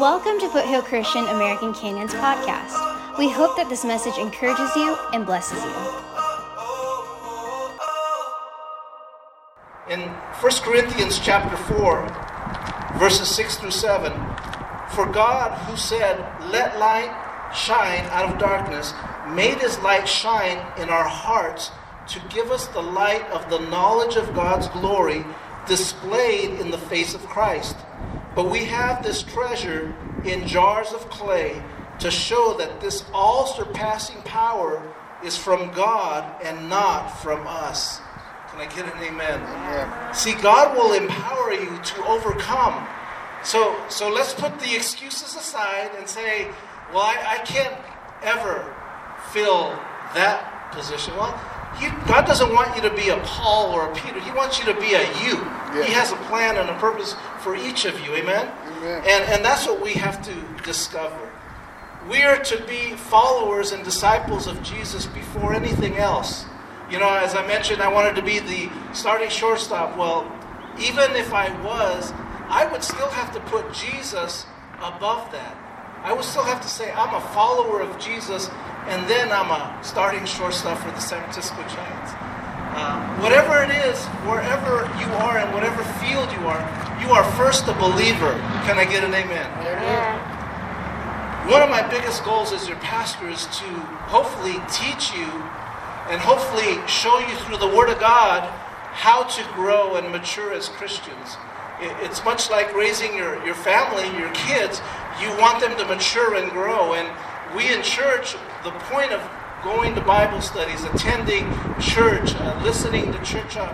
Welcome to Foothill Christian American Canyons podcast. We hope that this message encourages you and blesses you. In 1 Corinthians chapter 4, verses 6 through 7, for God who said, Let light shine out of darkness, made his light shine in our hearts to give us the light of the knowledge of God's glory displayed in the face of Christ. But we have this treasure in jars of clay to show that this all surpassing power is from God and not from us. Can I get an amen? amen? See, God will empower you to overcome. So, so let's put the excuses aside and say, well, I, I can't ever fill that position. Well, he, God doesn't want you to be a Paul or a Peter. He wants you to be a you. Yeah. He has a plan and a purpose for each of you. Amen? Amen? And, and that's what we have to discover. We are to be followers and disciples of Jesus before anything else. You know, as I mentioned, I wanted to be the starting shortstop. Well, even if I was, I would still have to put Jesus above that. I would still have to say, I'm a follower of Jesus, and then I'm a starting shortstop for the San Francisco Giants. Uh, whatever it is, wherever you are and whatever field you are, you are first a believer. Can I get an amen? One of my biggest goals as your pastor is to hopefully teach you and hopefully show you through the Word of God how to grow and mature as Christians. It's much like raising your, your family, your kids. You want them to mature and grow. And we in church, the point of going to Bible studies, attending church, uh, listening to church, uh,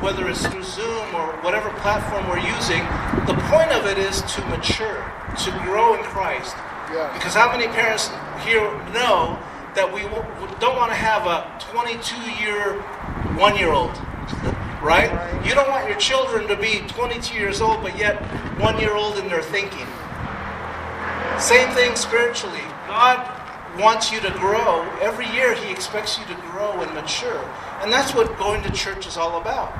whether it's through Zoom or whatever platform we're using, the point of it is to mature, to grow in Christ. Yeah. Because how many parents here know that we don't want to have a 22 year one year old? Right? You don't want your children to be 22 years old, but yet one year old in their thinking. Same thing spiritually. God wants you to grow. Every year, He expects you to grow and mature. And that's what going to church is all about,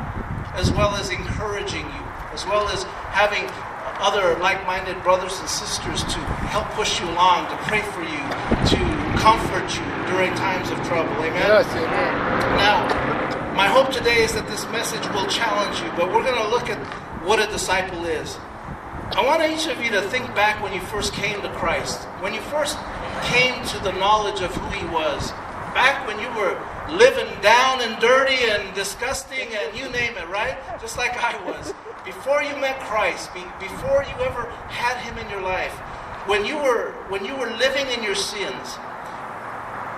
as well as encouraging you, as well as having other like minded brothers and sisters to help push you along, to pray for you, to comfort you during times of trouble. Amen? Yes, amen. Now, my hope today is that this message will challenge you, but we're going to look at what a disciple is. I want each of you to think back when you first came to Christ, when you first came to the knowledge of who He was. Back when you were living down and dirty and disgusting and you name it, right? Just like I was. Before you met Christ, before you ever had Him in your life, when you were when you were living in your sins,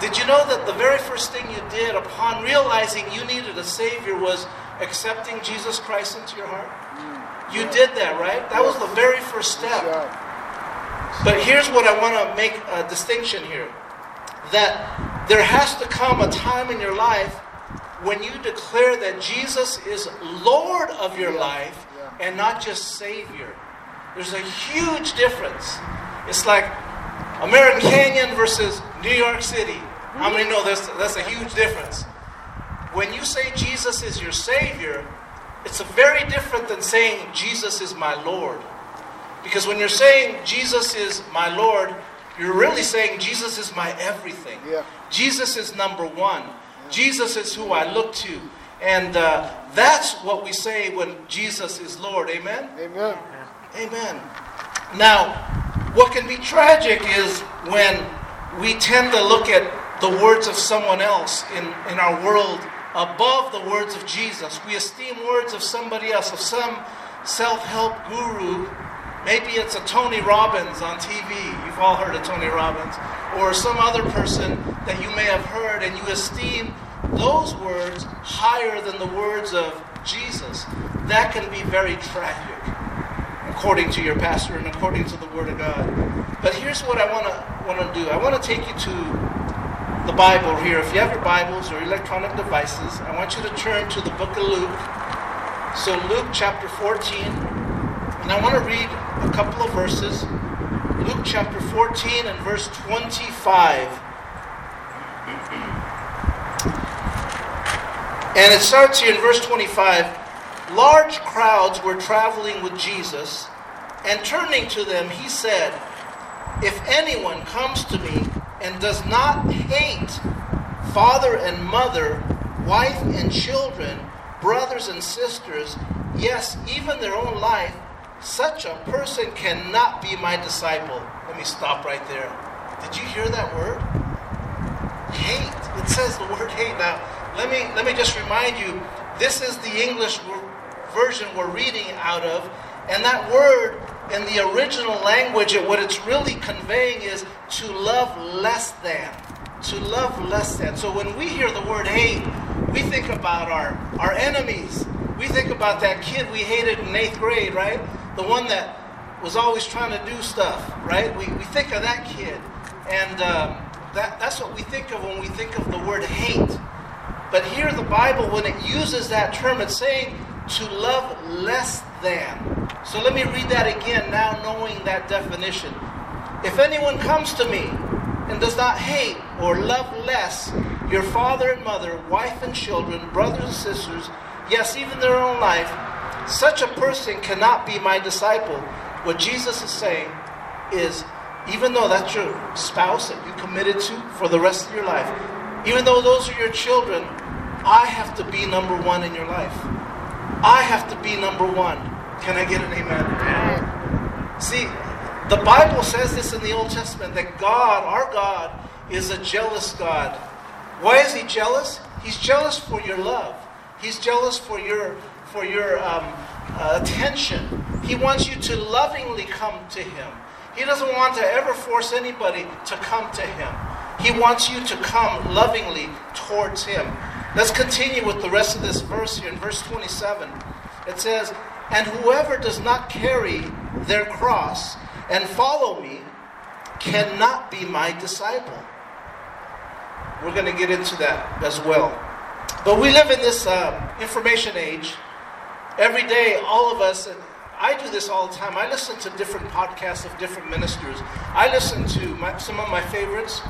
did you know that the very first thing you did upon realizing you needed a Savior was accepting Jesus Christ into your heart? You did that, right? That was the very first step. But here's what I want to make a distinction here that there has to come a time in your life when you declare that Jesus is Lord of your life and not just Savior. There's a huge difference. It's like American Canyon versus New York City. How many know that's, that's a huge difference? When you say Jesus is your Savior, it's very different than saying Jesus is my Lord. Because when you're saying Jesus is my Lord, you're really saying Jesus is my everything. Yeah. Jesus is number one. Yeah. Jesus is who I look to. And uh, that's what we say when Jesus is Lord. Amen? Amen. Amen. Now, what can be tragic is when we tend to look at the words of someone else in, in our world above the words of Jesus. We esteem words of somebody else, of some self help guru. Maybe it's a Tony Robbins on TV. You've all heard of Tony Robbins. Or some other person that you may have heard, and you esteem those words higher than the words of Jesus. That can be very tragic, according to your pastor and according to the Word of God. But here's what I want to want to do. I want to take you to the Bible here. If you have your Bibles or electronic devices, I want you to turn to the book of Luke. So, Luke chapter 14, and I want to read a couple of verses. Luke chapter 14 and verse 25. And it starts here in verse 25. Large crowds were traveling with Jesus, And turning to them, he said, If anyone comes to me and does not hate father and mother, wife and children, brothers and sisters, yes, even their own life, such a person cannot be my disciple. Let me stop right there. Did you hear that word? Hate. It says the word hate. Now, let me let me just remind you, this is the English version we're reading out of, and that word in the original language, what it's really conveying is to love less than. To love less than. So when we hear the word hate, we think about our, our enemies. We think about that kid we hated in eighth grade, right? The one that was always trying to do stuff, right? We, we think of that kid. And um, that, that's what we think of when we think of the word hate. But here, the Bible, when it uses that term, it's saying to love less than. So let me read that again now, knowing that definition. If anyone comes to me and does not hate or love less your father and mother, wife and children, brothers and sisters, yes, even their own life, such a person cannot be my disciple. What Jesus is saying is, even though that's your spouse that you committed to for the rest of your life, even though those are your children, I have to be number one in your life. I have to be number one. Can I get an amen? See, the Bible says this in the Old Testament that God, our God, is a jealous God. Why is He jealous? He's jealous for your love. He's jealous for your for your um, uh, attention. He wants you to lovingly come to Him. He doesn't want to ever force anybody to come to Him. He wants you to come lovingly towards Him. Let's continue with the rest of this verse here in verse 27. It says, And whoever does not carry their cross and follow me cannot be my disciple. We're going to get into that as well. But we live in this uh, information age. Every day, all of us, and I do this all the time. I listen to different podcasts of different ministers. I listen to my, some of my favorites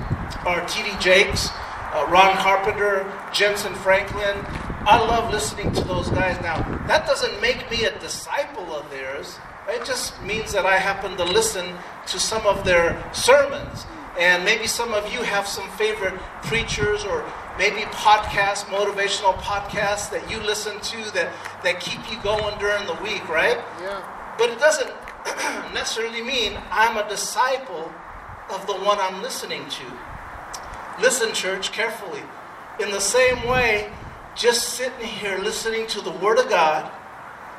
are T.D. Jakes, uh, Ron Carpenter, Jentezen Franklin. I love listening to those guys. Now, that doesn't make me a disciple of theirs. It just means that I happen to listen to some of their sermons. And maybe some of you have some favorite preachers or maybe podcasts, motivational podcasts that you listen to that, that keep you going during the week, right? Yeah. But it doesn't necessarily mean I'm a disciple of the one I'm listening to. Listen, church, carefully. In the same way, just sitting here listening to the Word of God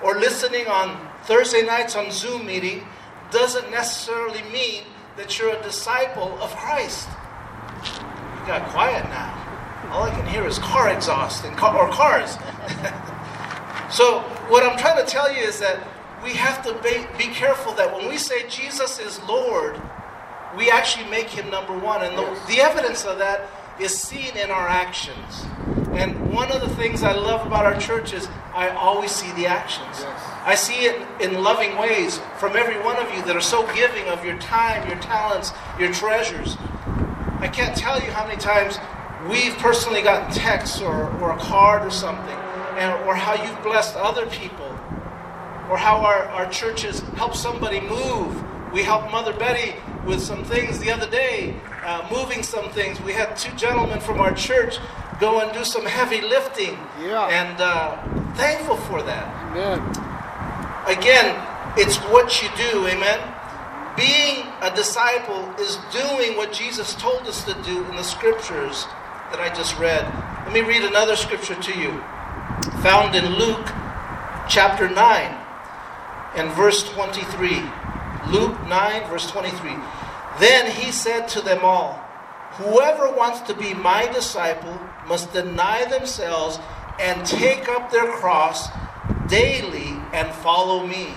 or listening on Thursday nights on Zoom meeting doesn't necessarily mean that you're a disciple of Christ. You got quiet now. All I can hear is car exhaust and car, or cars. so, what I'm trying to tell you is that we have to be, be careful that when we say Jesus is Lord, we actually make him number one. And the, the evidence of that is seen in our actions. And one of the things I love about our church is I always see the actions. Yes. I see it in loving ways from every one of you that are so giving of your time, your talents, your treasures. I can't tell you how many times we've personally gotten texts or, or a card or something, and, or how you've blessed other people, or how our, our churches help somebody move. We helped Mother Betty with some things the other day, uh, moving some things. We had two gentlemen from our church go and do some heavy lifting. Yeah. And uh, thankful for that. Amen. Again, it's what you do, amen? Being a disciple is doing what Jesus told us to do in the scriptures that I just read. Let me read another scripture to you, found in Luke chapter 9 and verse 23. Luke 9, verse 23. Then he said to them all, Whoever wants to be my disciple must deny themselves and take up their cross daily and follow me.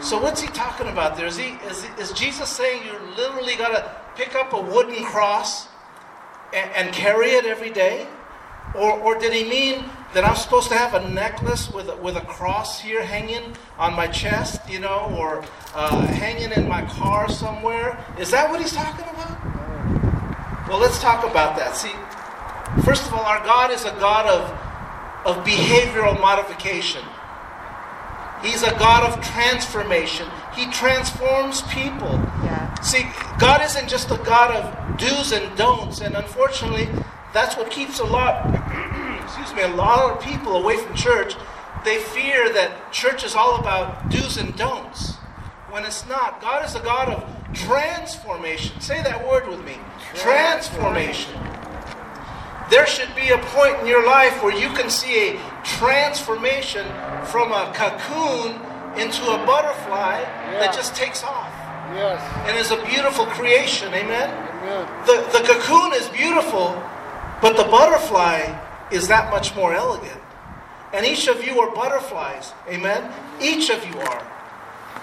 So what's he talking about there? Is, he, is, is Jesus saying you literally got to pick up a wooden cross and, and carry it every day? Or, or did he mean that I'm supposed to have a necklace with a, with a cross here hanging on my chest, you know, or uh, hanging in my car somewhere? Is that what he's talking about? Well, let's talk about that. See, first of all, our God is a God of, of behavioral modification. He's a God of transformation. He transforms people. Yeah. See, God isn't just a God of do's and don'ts, and unfortunately, that's what keeps a lot, excuse me, a lot of people away from church. They fear that church is all about do's and don'ts, when it's not. God is a God of transformation. Say that word with me. Transformation. There should be a point in your life where you can see a transformation from a cocoon into a butterfly that just takes off Yes. and is a beautiful creation. Amen. Amen. The, the cocoon is beautiful, but the butterfly is that much more elegant. And each of you are butterflies. Amen. Each of you are.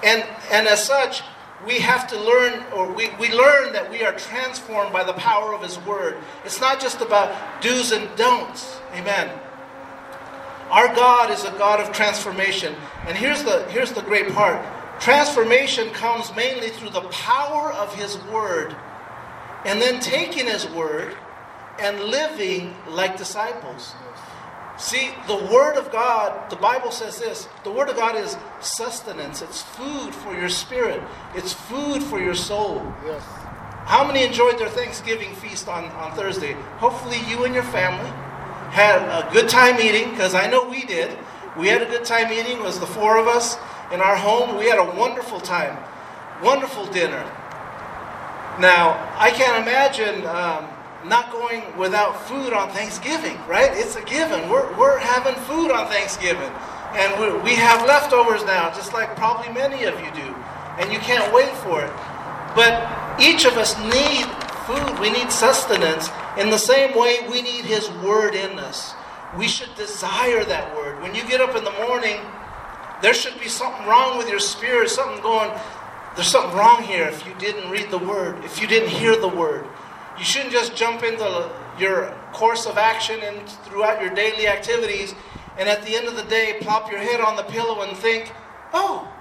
And and as such, we have to learn or we, we learn that we are transformed by the power of his word. It's not just about do's and don'ts. Amen. Our God is a God of transformation. And here's the here's the great part. Transformation comes mainly through the power of his word and then taking his word and living like disciples. See, the Word of God, the Bible says this the Word of God is sustenance, it's food for your spirit, it's food for your soul. Yes. How many enjoyed their Thanksgiving feast on, on Thursday? Hopefully, you and your family had a good time eating, because I know we did. We had a good time eating, it was the four of us in our home. We had a wonderful time, wonderful dinner. Now, I can't imagine um, not going without food on Thanksgiving, right? It's a given. We're, we're having food on Thanksgiving. And we, we have leftovers now, just like probably many of you do. And you can't wait for it. But each of us need food. We need sustenance. In the same way, we need His Word in us. We should desire that Word. When you get up in the morning, there should be something wrong with your spirit, something going, there's something wrong here if you didn't read the Word, if you didn't hear the Word. You shouldn't just jump into your course of action and throughout your daily activities and at the end of the day plop your head on the pillow and think, oh,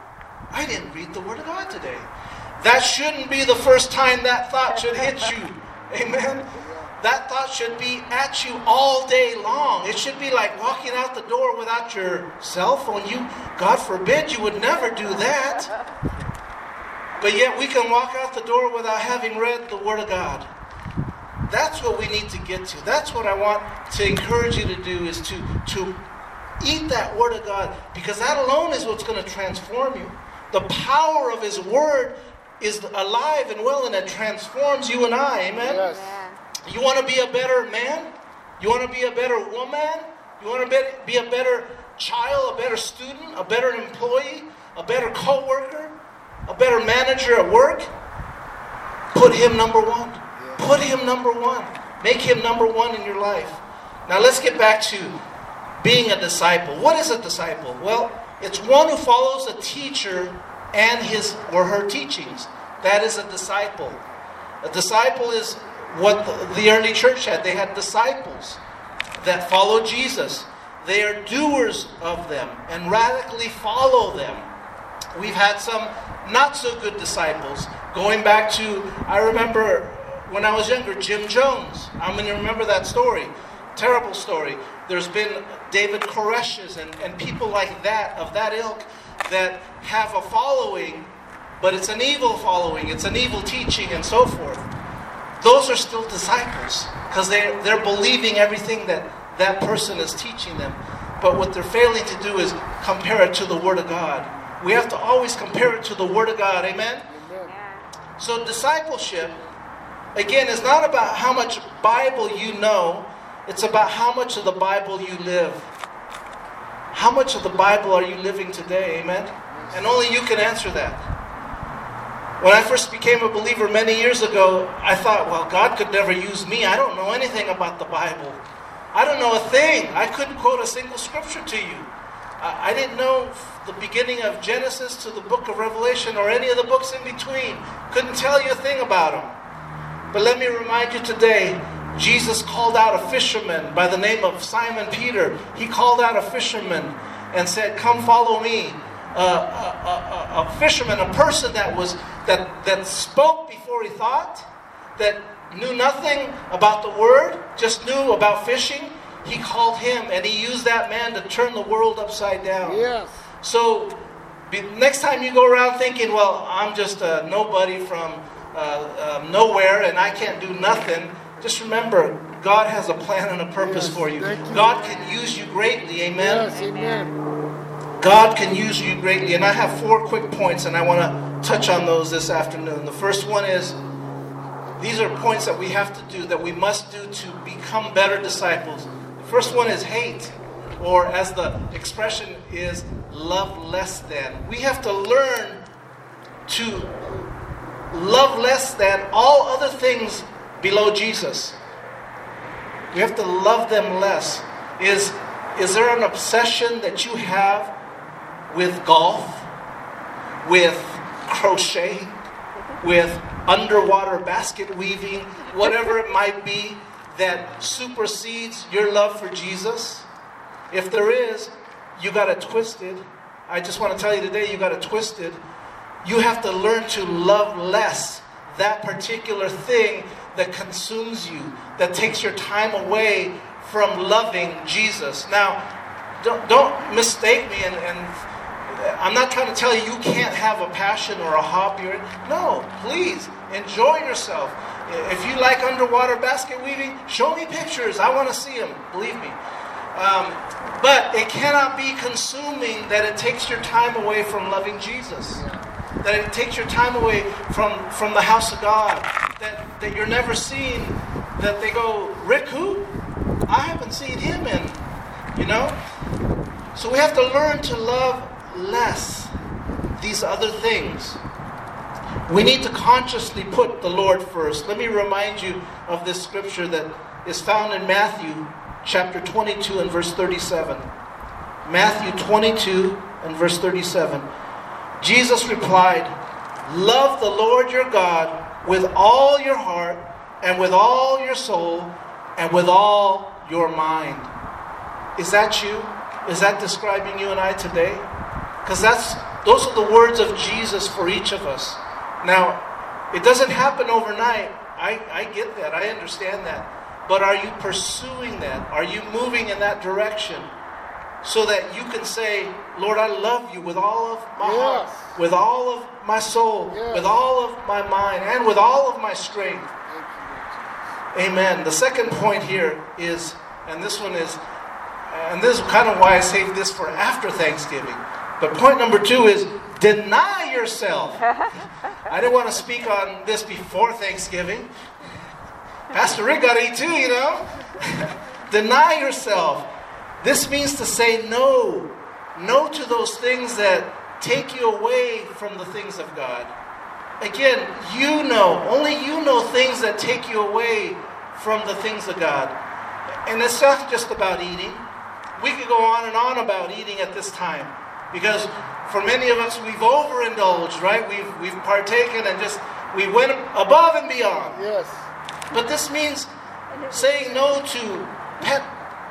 I didn't read the Word of God today. That shouldn't be the first time that thought should hit you. Amen? That thought should be at you all day long. It should be like walking out the door without your cell phone. You, God forbid, you would never do that. But yet we can walk out the door without having read the Word of God. That's what we need to get to. That's what I want to encourage you to do is to, to eat that Word of God because that alone is what's going to transform you. The power of His Word is alive and well and it transforms you and I. Amen? Yes. Yeah. You want to be a better man? You want to be a better woman? You want to be, be a better child, a better student, a better employee, a better co worker, a better manager at work? Put him number one. Put him number one. Make him number one in your life. Now let's get back to being a disciple. What is a disciple? Well, it's one who follows a teacher and his or her teachings. That is a disciple. A disciple is what the, early church had. They had disciples that followed Jesus. They are doers of them and radically follow them. We've had some not so good disciples. Going back to, I remember when I was younger, Jim Jones. How many remember that story? Terrible story. There's been David Koreshes and, and people like that, of that ilk, that have a following, but it's an evil following, it's an evil teaching, and so forth. Those are still disciples because they're, they're believing everything that that person is teaching them. But what they're failing to do is compare it to the Word of God. We have to always compare it to the Word of God. Amen? Yeah. So, discipleship, again, it's not about how much Bible you know, it's about how much of the Bible you live. How much of the Bible are you living today? Amen? And only you can answer that. When I first became a believer many years ago, I thought, well, God could never use me. I don't know anything about the Bible. I don't know a thing. I couldn't quote a single scripture to you. I didn't know the beginning of Genesis to the book of Revelation or any of the books in between. Couldn't tell you a thing about them. But let me remind you today Jesus called out a fisherman by the name of Simon Peter. He called out a fisherman and said, Come follow me. Uh, a, a, a, fisherman, a person that was that that spoke before he thought, that knew nothing about the word, just knew about fishing. He called him and he used that man to turn the world upside down. Yes. So Be, next time you go around thinking, well, I'm just a nobody from uh, um, nowhere and I can't do nothing, just remember, God has a plan and a purpose Yes, for you. you. God can use you greatly. Amen. Yes, amen. God can use you greatly. And I have four quick points, and I want to touch on those this afternoon. The first one is these are points that we have to do, that we must do to become better disciples. The first one is hate, or as the expression is, love less than. We have to learn to love less than all other things below Jesus. We have to love them less. Is, is there an obsession that you have with golf, with crocheting, with underwater basket weaving, whatever it might be that supersedes your love for Jesus? If there is, you got it twisted. I just want to tell you today, you got it twisted. You have to learn to love less that particular thing that consumes you, that takes your time away from loving Jesus. Now, don't, don't mistake me, and, and I'm not trying to tell you you can't have a passion or a hobby. Or, no, please enjoy yourself. If you like underwater basket weaving, show me pictures. I want to see them. Believe me. Um, but it cannot be consuming that it takes your time away from loving Jesus. That it takes your time away from, from the house of God. That, that you're never seen, that they go, Rick, who? I haven't seen him in, you know? So we have to learn to love less these other things. We need to consciously put the Lord first. Let me remind you of this scripture that is found in Matthew chapter 22 and verse 37. Matthew 22 and verse 37. Jesus replied, Love the Lord your God with all your heart and with all your soul and with all your mind. Is that you? Is that describing you and I today? Because that's those are the words of Jesus for each of us. Now, it doesn't happen overnight. I, I get that. I understand that. But are you pursuing that? Are you moving in that direction? So that you can say, Lord, I love you with all of my Yes. heart, with all of my soul, Yes. with all of my mind, and with all of my strength. You, Amen. The second point here is, and this one is, and this is kind of why I saved this for after Thanksgiving. But point number two is deny yourself. I didn't want to speak on this before Thanksgiving. Pastor Rick got to eat too, you know. deny yourself. This means to say no. No to those things that take you away from the things of God. Again, you know, only you know things that take you away from the things of God. And it's not just about eating. We could go on and on about eating at this time. Because for many of us, we've overindulged, right? We've, we've partaken and just, we went above and beyond. Yes. But this means saying no to pet,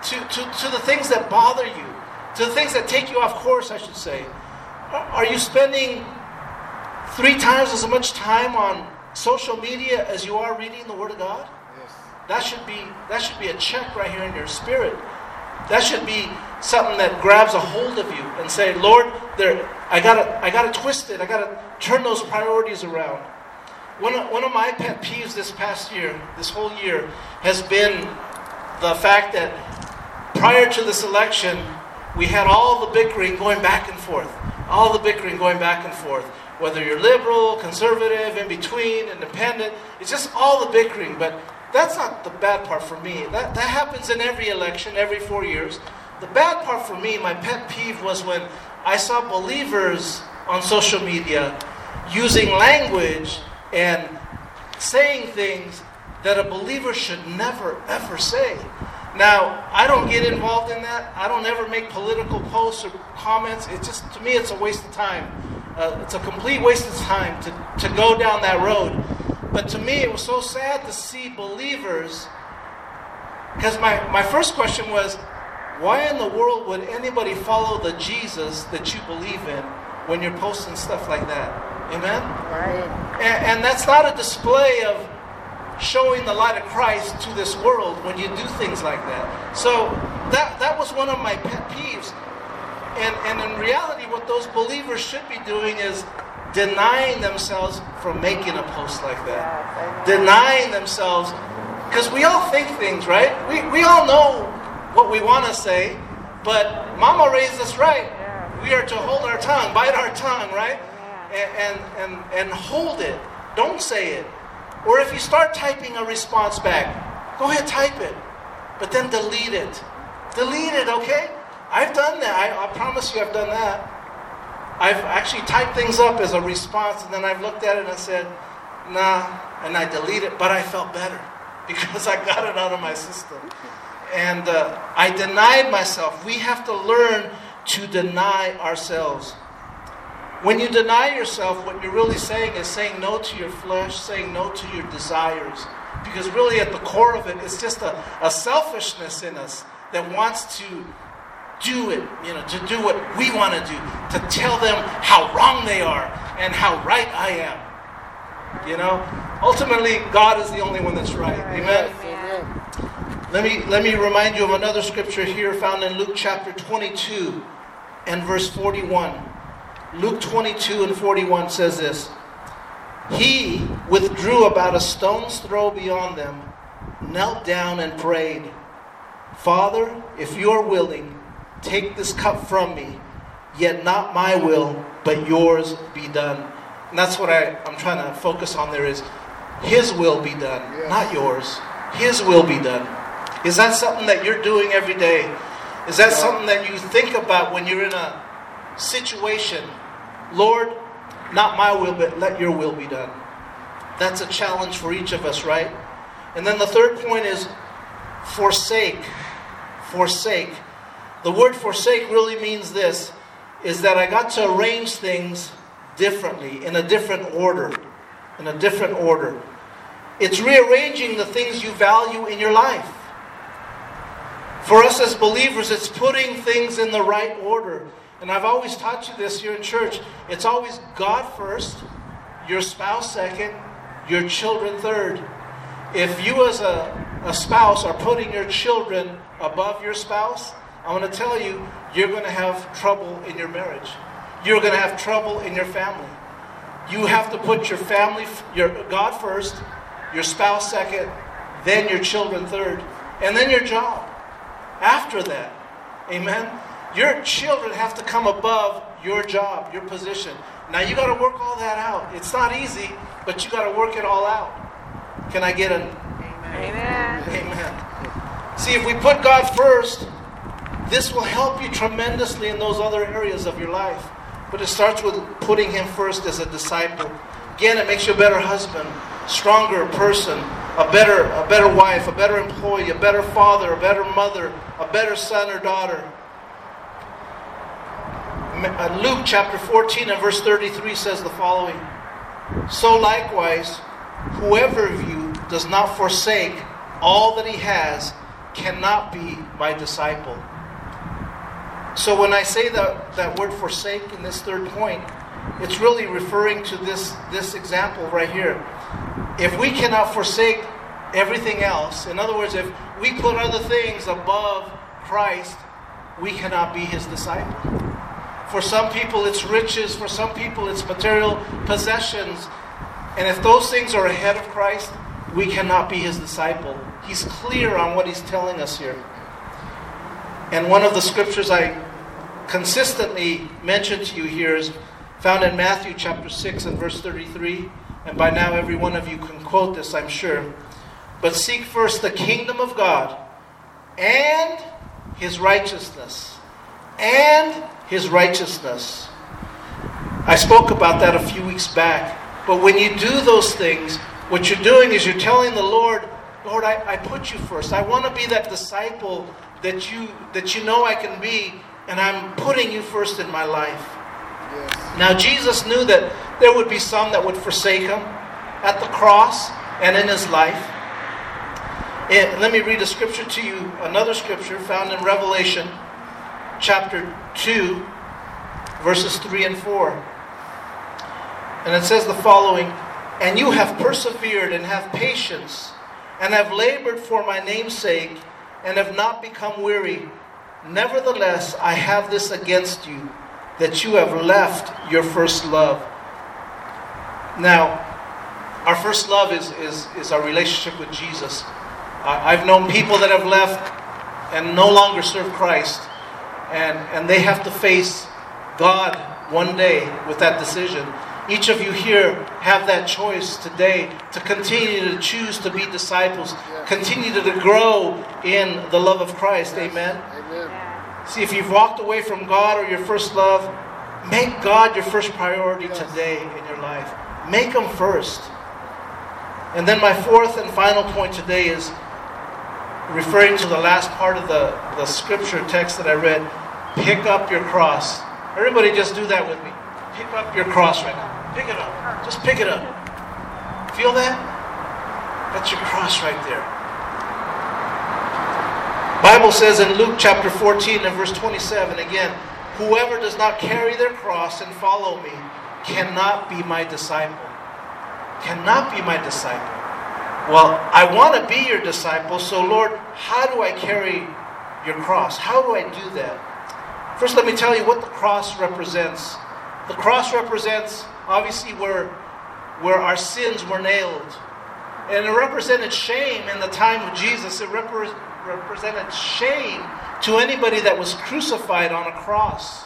to, to, to the things that bother you, to the things that take you off course, I should say. Are you spending three times as much time on social media as you are reading the Word of God? Yes. That should be that should be a check right here in your spirit. That should be something that grabs a hold of you and say, Lord, there I gotta I gotta twist it. I gotta turn those priorities around. One of, one of my pet peeves this past year, this whole year, has been the fact that prior to this election, we had all the bickering going back and forth. All the bickering going back and forth. Whether you're liberal, conservative, in between, independent, it's just all the bickering. But that's not the bad part for me. That, that happens in every election, every four years. The bad part for me, my pet peeve, was when I saw believers on social media using language and saying things that a believer should never, ever say. Now, I don't get involved in that. I don't ever make political posts or comments. It just, to me, it's a waste of time. Uh, it's a complete waste of time to, to go down that road. But to me, it was so sad to see believers. Because my, my first question was, why in the world would anybody follow the Jesus that you believe in when you're posting stuff like that? Amen? Right. And, and that's not a display of showing the light of Christ to this world when you do things like that. So that, that was one of my pet peeves. And, and in reality, what those believers should be doing is denying themselves from making a post like that. Denying themselves, because we all think things, right? We, we all know what we want to say, but Mama raised us right. We are to hold our tongue, bite our tongue, right? And, and, and, and hold it. Don't say it. Or if you start typing a response back, go ahead, type it. But then delete it. Delete it, okay? I've done that. I, I promise you I've done that. I've actually typed things up as a response, and then I've looked at it and said, nah, and I delete it, but I felt better because I got it out of my system. And uh, I denied myself. We have to learn to deny ourselves. When you deny yourself, what you're really saying is saying no to your flesh, saying no to your desires. Because really, at the core of it, it's just a, a selfishness in us that wants to do it, you know, to do what we want to do, to tell them how wrong they are and how right I am. You know, ultimately, God is the only one that's right. Amen. Let me let me remind you of another scripture here found in Luke chapter 22 and verse 41. Luke 22 and 41 says this. He withdrew about a stone's throw beyond them, knelt down and prayed, Father, if you are willing, Take this cup from me, yet not my will, but yours be done. And that's what I, I'm trying to focus on there is his will be done, yes. not yours. His will be done. Is that something that you're doing every day? Is that something that you think about when you're in a situation? Lord, not my will, but let your will be done. That's a challenge for each of us, right? And then the third point is forsake. Forsake. The word forsake really means this is that I got to arrange things differently, in a different order. In a different order. It's rearranging the things you value in your life. For us as believers, it's putting things in the right order. And I've always taught you this here in church. It's always God first, your spouse second, your children third. If you as a, a spouse are putting your children above your spouse, I want to tell you, you're going to have trouble in your marriage. You're going to have trouble in your family. You have to put your family, your God first, your spouse second, then your children third, and then your job. After that, amen. Your children have to come above your job, your position. Now you got to work all that out. It's not easy, but you got to work it all out. Can I get an amen? Amen. Amen. See, if we put God first, this will help you tremendously in those other areas of your life. But it starts with putting Him first as a disciple. Again, it makes you a better husband, stronger person, a better, a better wife, a better employee, a better father, a better mother, a better son or daughter. Uh, Luke chapter 14 and verse 33 says the following So likewise, whoever of you does not forsake all that he has cannot be my disciple. So when I say that, that word forsake in this third point, it's really referring to this, this example right here. If we cannot forsake everything else, in other words, if we put other things above Christ, we cannot be his disciple. For some people, it's riches. For some people, it's material possessions. And if those things are ahead of Christ, we cannot be his disciple. He's clear on what he's telling us here. And one of the scriptures I consistently mention to you here is found in Matthew chapter 6 and verse 33. And by now, every one of you can quote this, I'm sure. But seek first the kingdom of God and his righteousness. And his righteousness. I spoke about that a few weeks back. But when you do those things, what you're doing is you're telling the Lord, Lord, I, I put you first. I want to be that disciple that you that you know I can be and I'm putting you first in my life. Yes. Now, Jesus knew that there would be some that would forsake him at the cross and in his life. And let me read a scripture to you, another scripture found in Revelation chapter 2, verses 3 and 4. And it says the following And you have persevered and have patience, and have labored for my name's sake, and have not become weary. Nevertheless, I have this against you, that you have left your first love. Now, our first love is, is, is our relationship with Jesus. I've known people that have left and no longer serve Christ, and, and they have to face God one day with that decision. Each of you here have that choice today to continue to choose to be disciples, continue to grow in the love of Christ. Amen. Amen. See, if you've walked away from God or your first love, make God your first priority today in your life. Make Him first. And then my fourth and final point today is referring to the last part of the, the scripture text that I read. Pick up your cross. Everybody just do that with me. Pick up your cross right now. Pick it up. Just pick it up. Feel that? That's your cross right there. Bible says in Luke chapter 14 and verse 27 again, whoever does not carry their cross and follow me cannot be my disciple. Cannot be my disciple. Well, I want to be your disciple, so Lord, how do I carry your cross? How do I do that? First, let me tell you what the cross represents. The cross represents obviously where, where our sins were nailed. And it represented shame in the time of Jesus. It repre- represented shame to anybody that was crucified on a cross.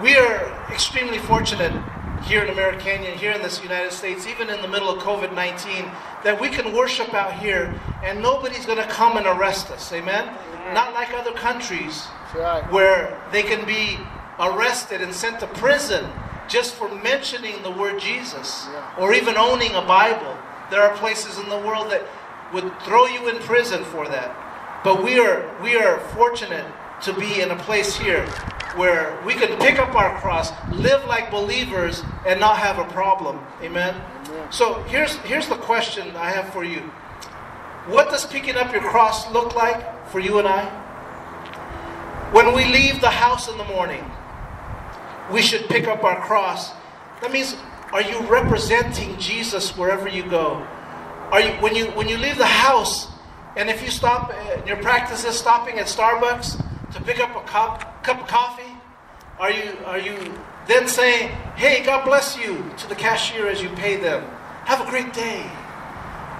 We are extremely fortunate here in America Canyon, here in this United States, even in the middle of COVID 19, that we can worship out here and nobody's going to come and arrest us. Amen? Not like other countries right. where they can be arrested and sent to prison just for mentioning the word Jesus Yeah. or even owning a Bible. There are places in the world that would throw you in prison for that. But we are we are fortunate to be in a place here where we can pick up our cross, live like believers and not have a problem. Amen. Amen. So here's here's the question I have for you. What does picking up your cross look like for you and I? When we leave the house in the morning, we should pick up our cross. That means, are you representing Jesus wherever you go? Are you when you when you leave the house, and if you stop, your practice is stopping at Starbucks to pick up a cup cup of coffee? Are you are you then saying, "Hey, God bless you" to the cashier as you pay them? Have a great day,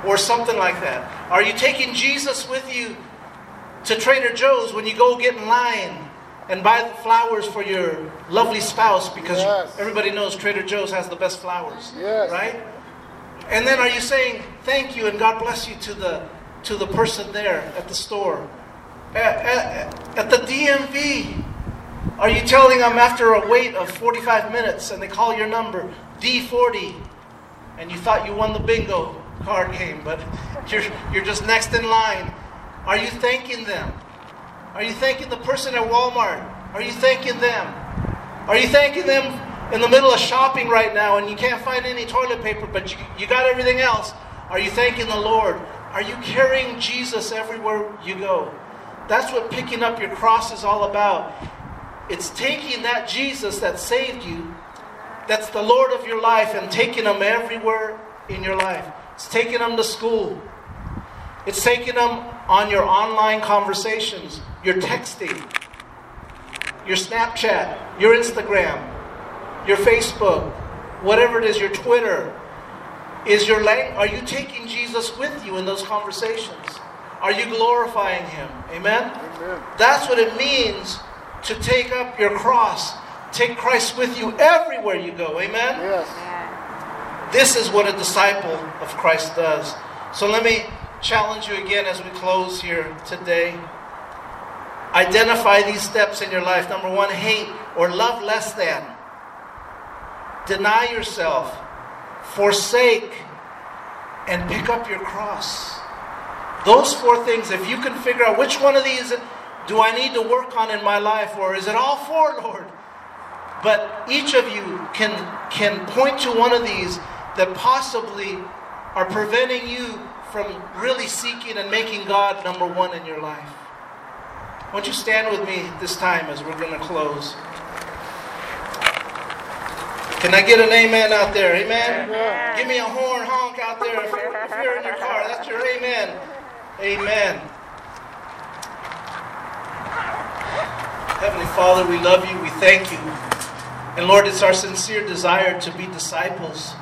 or something like that. Are you taking Jesus with you to Trader Joe's when you go get in line and buy the flowers for your lovely spouse because Yes. everybody knows Trader Joe's has the best flowers, Yes. right? And then are you saying thank you and God bless you to the to the person there at the store? At, at, at the DMV, are you telling them after a wait of 45 minutes and they call your number D40 and you thought you won the bingo card game, but you're, you're just next in line? Are you thanking them? Are you thanking the person at Walmart? Are you thanking them? Are you thanking them in the middle of shopping right now and you can't find any toilet paper, but you, you got everything else? Are you thanking the Lord? Are you carrying Jesus everywhere you go? That's what picking up your cross is all about. It's taking that Jesus that saved you, that's the Lord of your life, and taking him everywhere in your life. It's taking him to school. It's taking them on your online conversations, your texting, your Snapchat, your Instagram, your Facebook, whatever it is, your Twitter. Is your lang- are you taking Jesus with you in those conversations? Are you glorifying him? Amen. Amen. That's what it means to take up your cross. Take Christ with you everywhere you go. Amen. Yes. This is what a disciple of Christ does. So let me challenge you again as we close here today. Identify these steps in your life. Number one, hate or love less than. Deny yourself. Forsake. And pick up your cross. Those four things, if you can figure out which one of these do I need to work on in my life, or is it all four, Lord? But each of you can, can point to one of these that possibly are preventing you from really seeking and making God number one in your life. Won't you stand with me this time as we're going to close? Can I get an amen out there? Amen? Amen. Give me a horn honk out there if you're, if you're in your car. That's your amen. Amen. Heavenly Father, we love you, we thank you. And Lord, it's our sincere desire to be disciples,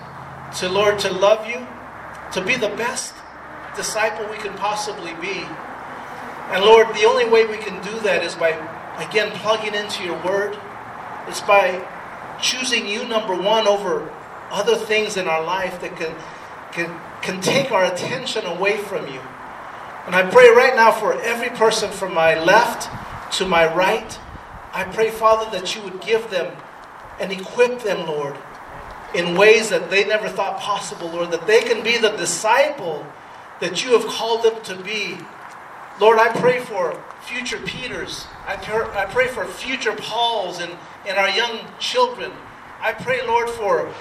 to Lord, to love you, to be the best disciple we can possibly be. And Lord, the only way we can do that is by, again, plugging into your word. It's by choosing you, number one, over other things in our life that can, can, can take our attention away from you. And I pray right now for every person from my left to my right. I pray, Father, that you would give them and equip them, Lord, in ways that they never thought possible, Lord, that they can be the disciple that you have called them to be. Lord, I pray for future Peters. I pray, I pray for future Pauls and, and our young children. I pray, Lord, for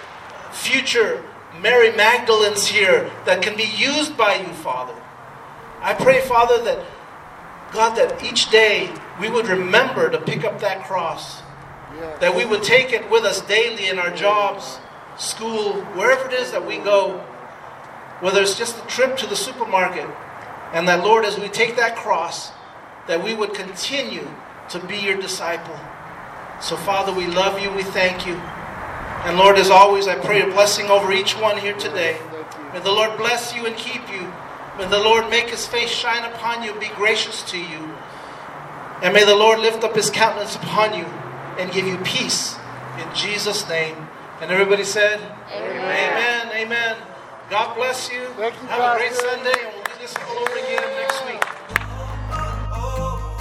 future Mary Magdalens here that can be used by you, Father. I pray, Father, that God, that each day we would remember to pick up that cross, that we would take it with us daily in our jobs, school, wherever it is that we go, whether it's just a trip to the supermarket, and that, Lord, as we take that cross, that we would continue to be your disciple. So, Father, we love you, we thank you. And Lord, as always, I pray a blessing over each one here today. May the Lord bless you and keep you. May the Lord make his face shine upon you, be gracious to you. And may the Lord lift up his countenance upon you and give you peace in Jesus' name. And everybody said, Amen. Amen. God bless you. Thank you, Have a great Pastor. Sunday, and we'll do this all over again next week.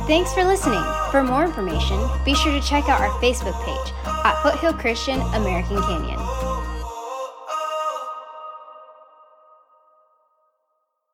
Thanks for listening. For more information, be sure to check out our Facebook page at Foothill Christian American Canyon.